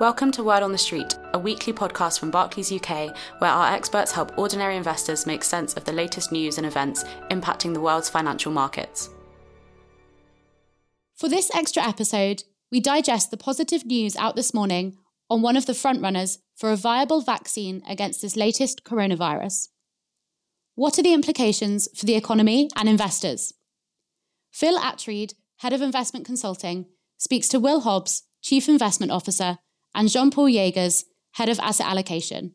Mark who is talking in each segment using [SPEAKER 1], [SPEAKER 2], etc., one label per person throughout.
[SPEAKER 1] Welcome to Word on the Street, a weekly podcast from Barclays UK, where our experts help ordinary investors make sense of the latest news and events impacting the world's financial markets.
[SPEAKER 2] For this extra episode, we digest the positive news out this morning on one of the frontrunners for a viable vaccine against this latest coronavirus. What are the implications for the economy and investors? Phil Attreed, Head of Investment Consulting, speaks to Will Hobbs, Chief Investment Officer and Jean Paul Jaegers, Head of Asset Allocation.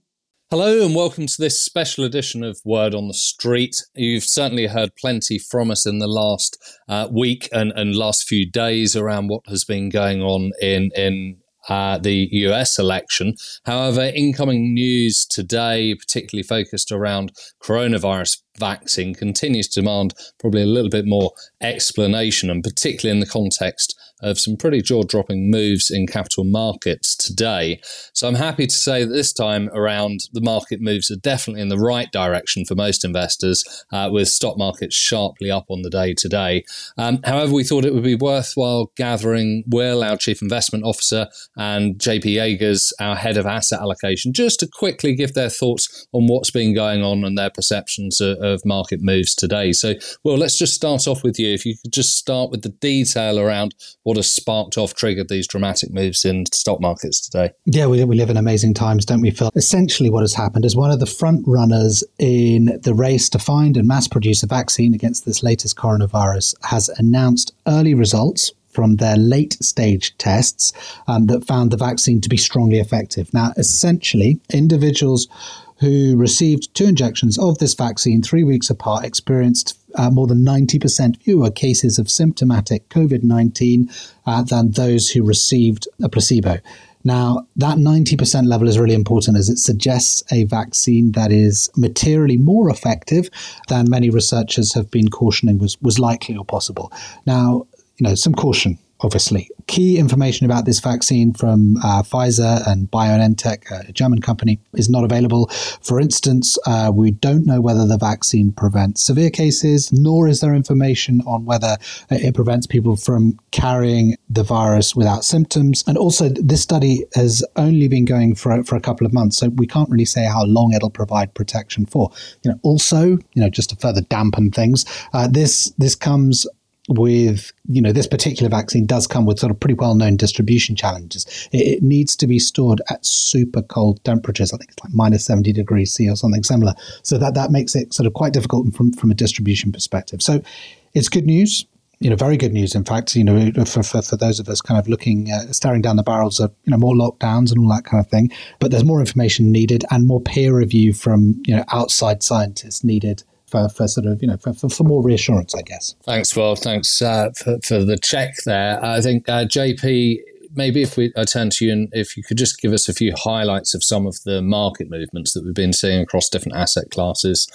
[SPEAKER 3] Hello, and welcome to this special edition of Word on the Street. You've certainly heard plenty from us in the last uh, week and, and last few days around what has been going on in, in uh, the US election. However, incoming news today, particularly focused around coronavirus vaccine, continues to demand probably a little bit more explanation, and particularly in the context of some pretty jaw dropping moves in capital markets today. So I'm happy to say that this time around, the market moves are definitely in the right direction for most investors, uh, with stock markets sharply up on the day today. Um, however, we thought it would be worthwhile gathering Will, our Chief Investment Officer, and JP Jaegers, our Head of Asset Allocation, just to quickly give their thoughts on what's been going on and their perceptions of, of market moves today. So, Will, let's just start off with you. If you could just start with the detail around what has sparked off, triggered these dramatic moves in stock markets today.
[SPEAKER 4] Yeah, we, we live in amazing times, don't we, Phil? Essentially, what has happened is one of the front runners in the race to find and mass produce a vaccine against this latest coronavirus has announced early results from their late stage tests um, that found the vaccine to be strongly effective. Now, essentially, individuals who received two injections of this vaccine three weeks apart experienced uh, more than 90% fewer cases of symptomatic COVID 19 uh, than those who received a placebo. Now, that 90% level is really important as it suggests a vaccine that is materially more effective than many researchers have been cautioning was, was likely or possible. Now, you know, some caution obviously. Key information about this vaccine from uh, Pfizer and BioNTech, a German company, is not available. For instance, uh, we don't know whether the vaccine prevents severe cases, nor is there information on whether it prevents people from carrying the virus without symptoms. And also, this study has only been going for, for a couple of months, so we can't really say how long it'll provide protection for. You know, also, you know, just to further dampen things, uh, this this comes with you know this particular vaccine does come with sort of pretty well known distribution challenges. It, it, needs to be stored at super cold temperatures. I think it's like minus seventy degrees C or something similar. So that that makes it sort of quite difficult from from a distribution perspective. So it's good news. You know, very good news. In fact, you know, for, for, for those of us kind of looking, uh, staring down the barrels of you know more lockdowns and all that kind of thing. But there's more information needed and more peer review from you know outside scientists needed for, for sort of, you know, for, for, for more reassurance, I guess.
[SPEAKER 3] Thanks, Will, Thanks uh, for, for the check there. I think, uh, JP, maybe if we I turn to you and if you could just give us a few highlights of some of the market movements that we've been seeing across different asset classes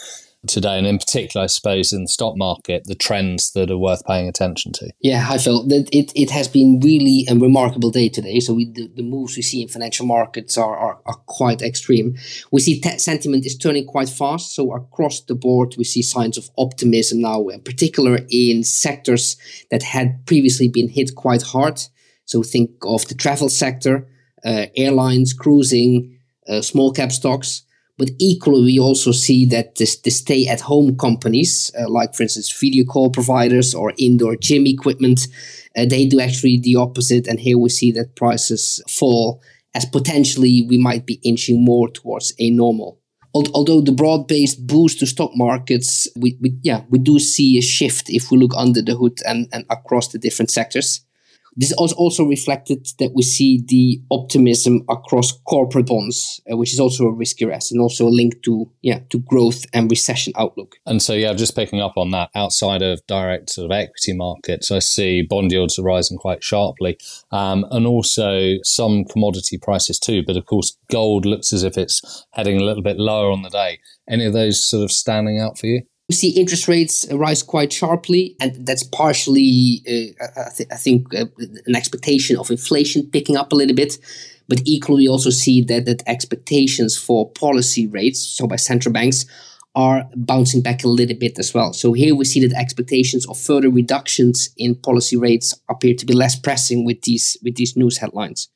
[SPEAKER 3] today, and in particular, I suppose, in the stock market, the trends that are worth paying attention to?
[SPEAKER 5] Yeah, hi Phil. It, it has been really a remarkable day today. So we, the, the moves we see in financial markets are, are, are quite extreme. We see t- sentiment is turning quite fast. So across the board, we see signs of optimism now, in particular in sectors that had previously been hit quite hard. So think of the travel sector, uh, airlines, cruising, uh, small cap stocks. But equally, we also see that the, the stay at home companies, uh, like for instance, video call providers or indoor gym equipment, uh, they do actually the opposite. And here we see that prices fall as potentially we might be inching more towards a normal. Although the broad-based boost to stock markets, we, we yeah we do see a shift if we look under the hood and, and across the different sectors. This is also reflected that we see the optimism across corporate bonds, uh, which is also a riskier asset and also a link to yeah to growth and recession outlook.
[SPEAKER 3] And so yeah, just picking up on that, outside of direct sort of equity markets, I see bond yields are rising quite sharply, um, and also some commodity prices too. But of course, gold looks as if it's heading a little bit lower on the day. Any of those sort of standing out for you?
[SPEAKER 5] We see interest rates rise quite sharply, and that's partially, uh, I, th- I, think, uh, an expectation of inflation picking up a little bit. But equally, we also see that, that expectations for policy rates, so by central banks, are bouncing back a little bit as well. So here we see that expectations of further reductions in policy rates appear to be less pressing with these with these news headlines.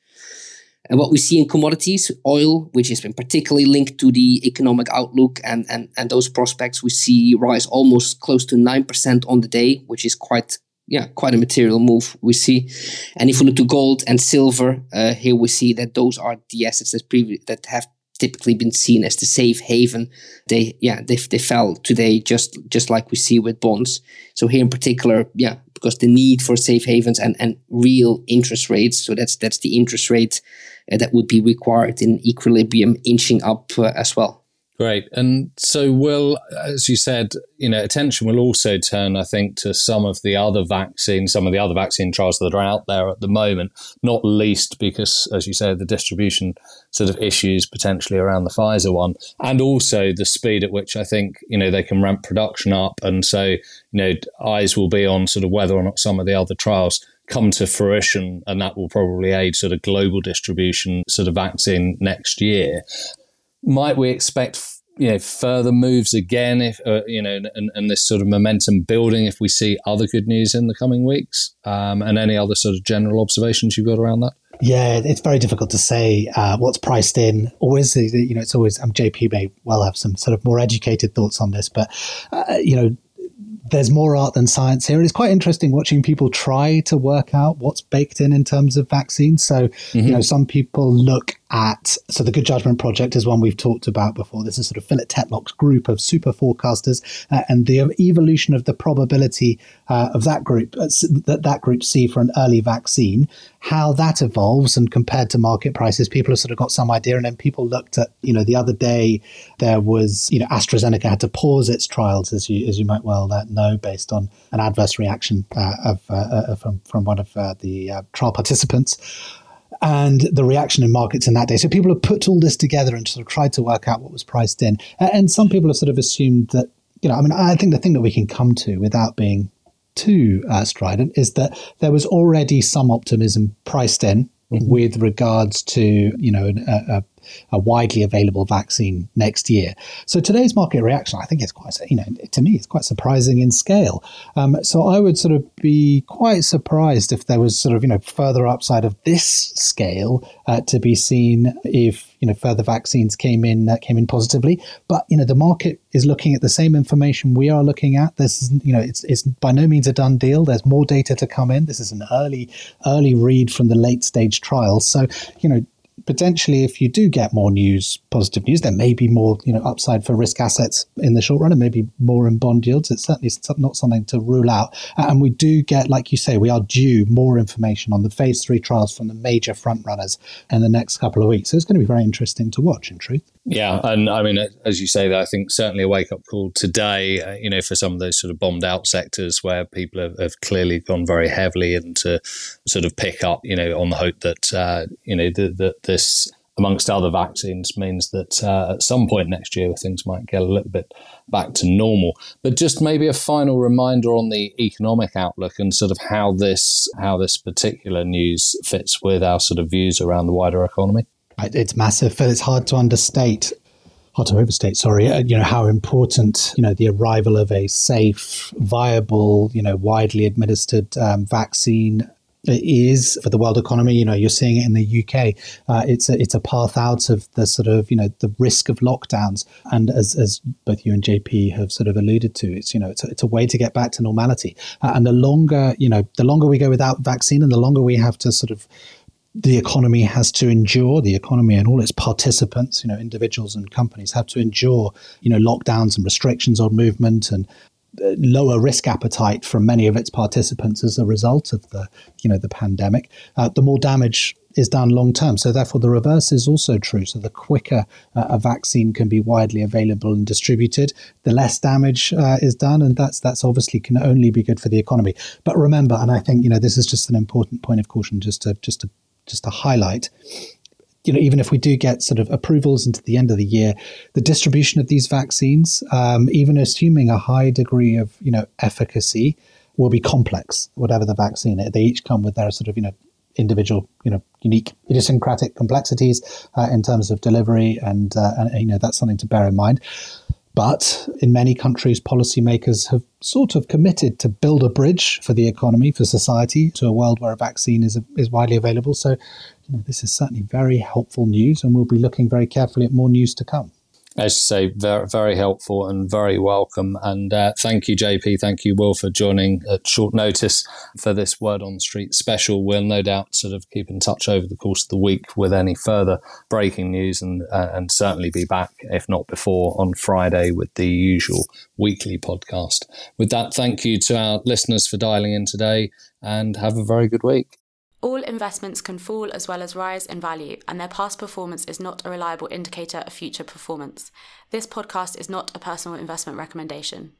[SPEAKER 5] And what we see in commodities, oil, which has been particularly linked to the economic outlook and, and, and those prospects, we see rise almost close to 9% on the day, which is quite yeah, quite a material move we see. And if we look to gold and silver, uh, here we see that those are the assets that previ- that have typically been seen as the safe haven. They yeah they, they fell today just just like we see with bonds. So here in particular, yeah, because the need for safe havens and, and real interest rates. So that's that's the interest rate uh, that would be required in equilibrium inching up uh, as well.
[SPEAKER 3] Great. And so, will, as you said, you know, attention will also turn, I think, to some of the other vaccines, some of the other vaccine trials that are out there at the moment, not least because, as you say, the distribution sort of issues potentially around the Pfizer one, and also the speed at which I think, you know, they can ramp production up. And so, you know, eyes will be on sort of whether or not some of the other trials come to fruition, and that will probably aid sort of global distribution sort of vaccine next year might we expect you know further moves again if uh, you know and, and this sort of momentum building if we see other good news in the coming weeks um, and any other sort of general observations you've got around that
[SPEAKER 4] yeah, it's very difficult to say uh, what's priced in. Always, you know, it's always. Um, JP may well have some sort of more educated thoughts on this, but uh, you know, there's more art than science here. And it's quite interesting watching people try to work out what's baked in in terms of vaccines. So, mm-hmm. you know, some people look at, so the Good Judgment Project is one we've talked about before. This is sort of Philip Tetlock's group of super forecasters uh, and the evolution of the probability uh, of that group, uh, that that group see for an early vaccine, how that evolves and compared to market prices, people have sort of got some idea. And then people looked at, you know, the other day there was, you know, AstraZeneca had to pause its trials, as you, as you might well uh, know, based on an adverse reaction uh, of, uh, from, from one of the trial participants and the reaction in markets in that day. So people have put all this together and sort of tried to work out what was priced in. And some people have sort of assumed that, you know, I mean, I think the thing that we can come to without being too uh, strident is that there was already some optimism priced in mm-hmm. with regards to, you know, a, a a widely available vaccine next year. So today's market reaction, I think, is quite, you know, to me, it's quite surprising in scale. Um, so I would sort of be quite surprised if there was sort of, you know, further upside of this scale uh, to be seen if you know further vaccines came in uh, came in positively. But you know the market is looking at the same information we are looking at. This is you know it's it's by no means a done deal. There's more data to come in. This is an early early read from the late stage trials. So you know potentially, if you do get more news, positive news, there may be more, you know, upside for risk assets in the short run, and maybe more in bond yields. It's certainly not something to rule out. And we do get, like you say, we are due more information on the phase three trials from the major front runners in the next couple of weeks. So it's going to be very interesting to watch. In truth.
[SPEAKER 3] Yeah, and I mean, as you say, that I think certainly a wake up call today. Uh, you know, for some of those sort of bombed out sectors where people have, have, clearly gone very heavily into sort of pick up. You know, on the hope that uh, you know that this amongst other vaccines means that uh, at some point next year things might get a little bit back to normal. But just maybe a final reminder on the economic outlook and sort of how this how this particular news fits with our sort of views around the wider economy.
[SPEAKER 4] It's massive, but it's hard to understate hard to overstate, sorry, uh, you know, how important, you know, the arrival of a safe, viable, you know, widely administered um, vaccine is for the world economy. You know, you're seeing it in the UK. Uh, it's a, it's a path out of the sort of you know the risk of lockdowns, and as, as both you and JP have sort of alluded to, it's you know it's a, it's a way to get back to normality. Uh, and the longer you know, the longer we go without vaccine, and the longer we have to sort of the economy has to endure the economy and all its participants you know individuals and companies have to endure you know lockdowns and restrictions on movement and uh, lower risk appetite from many of its participants as a result of the you know the pandemic. Uh, the more damage is done long term. So therefore the reverse is also true. So the quicker uh, a vaccine can be widely available and distributed the less damage uh, is done. And that's that's obviously can only be good for the economy. But remember and i think you know this is just an important point of caution just to just to just to highlight, you know, even if we do get sort of approvals into the end of the year, the distribution of these vaccines, um, even assuming a high degree of, you know, efficacy, will be complex, whatever the vaccine. They each come with their sort of, you know, individual, you know, unique idiosyncratic complexities uh, in terms of delivery, and, uh, and you know that's something to bear in mind. But in many countries, policymakers have sort of committed to build a bridge for the economy, for society, to a world where a vaccine is, is widely available. So you know, this is certainly very helpful news, and we'll be looking very carefully at more news to come
[SPEAKER 3] as you say, very, very helpful and very welcome. And uh, thank you, JP. Thank you, Will, for joining at short notice for this Word on the Street special. We'll no doubt sort of keep in touch over the course of the week with any further breaking news and, uh, and certainly be back, if not before, on Friday with the usual weekly podcast. With that, thank you to our listeners for dialing in today and have a very good week.
[SPEAKER 2] All investments can fall as well as rise in value, and their past performance is not a reliable indicator of future performance. This podcast is not a personal investment recommendation.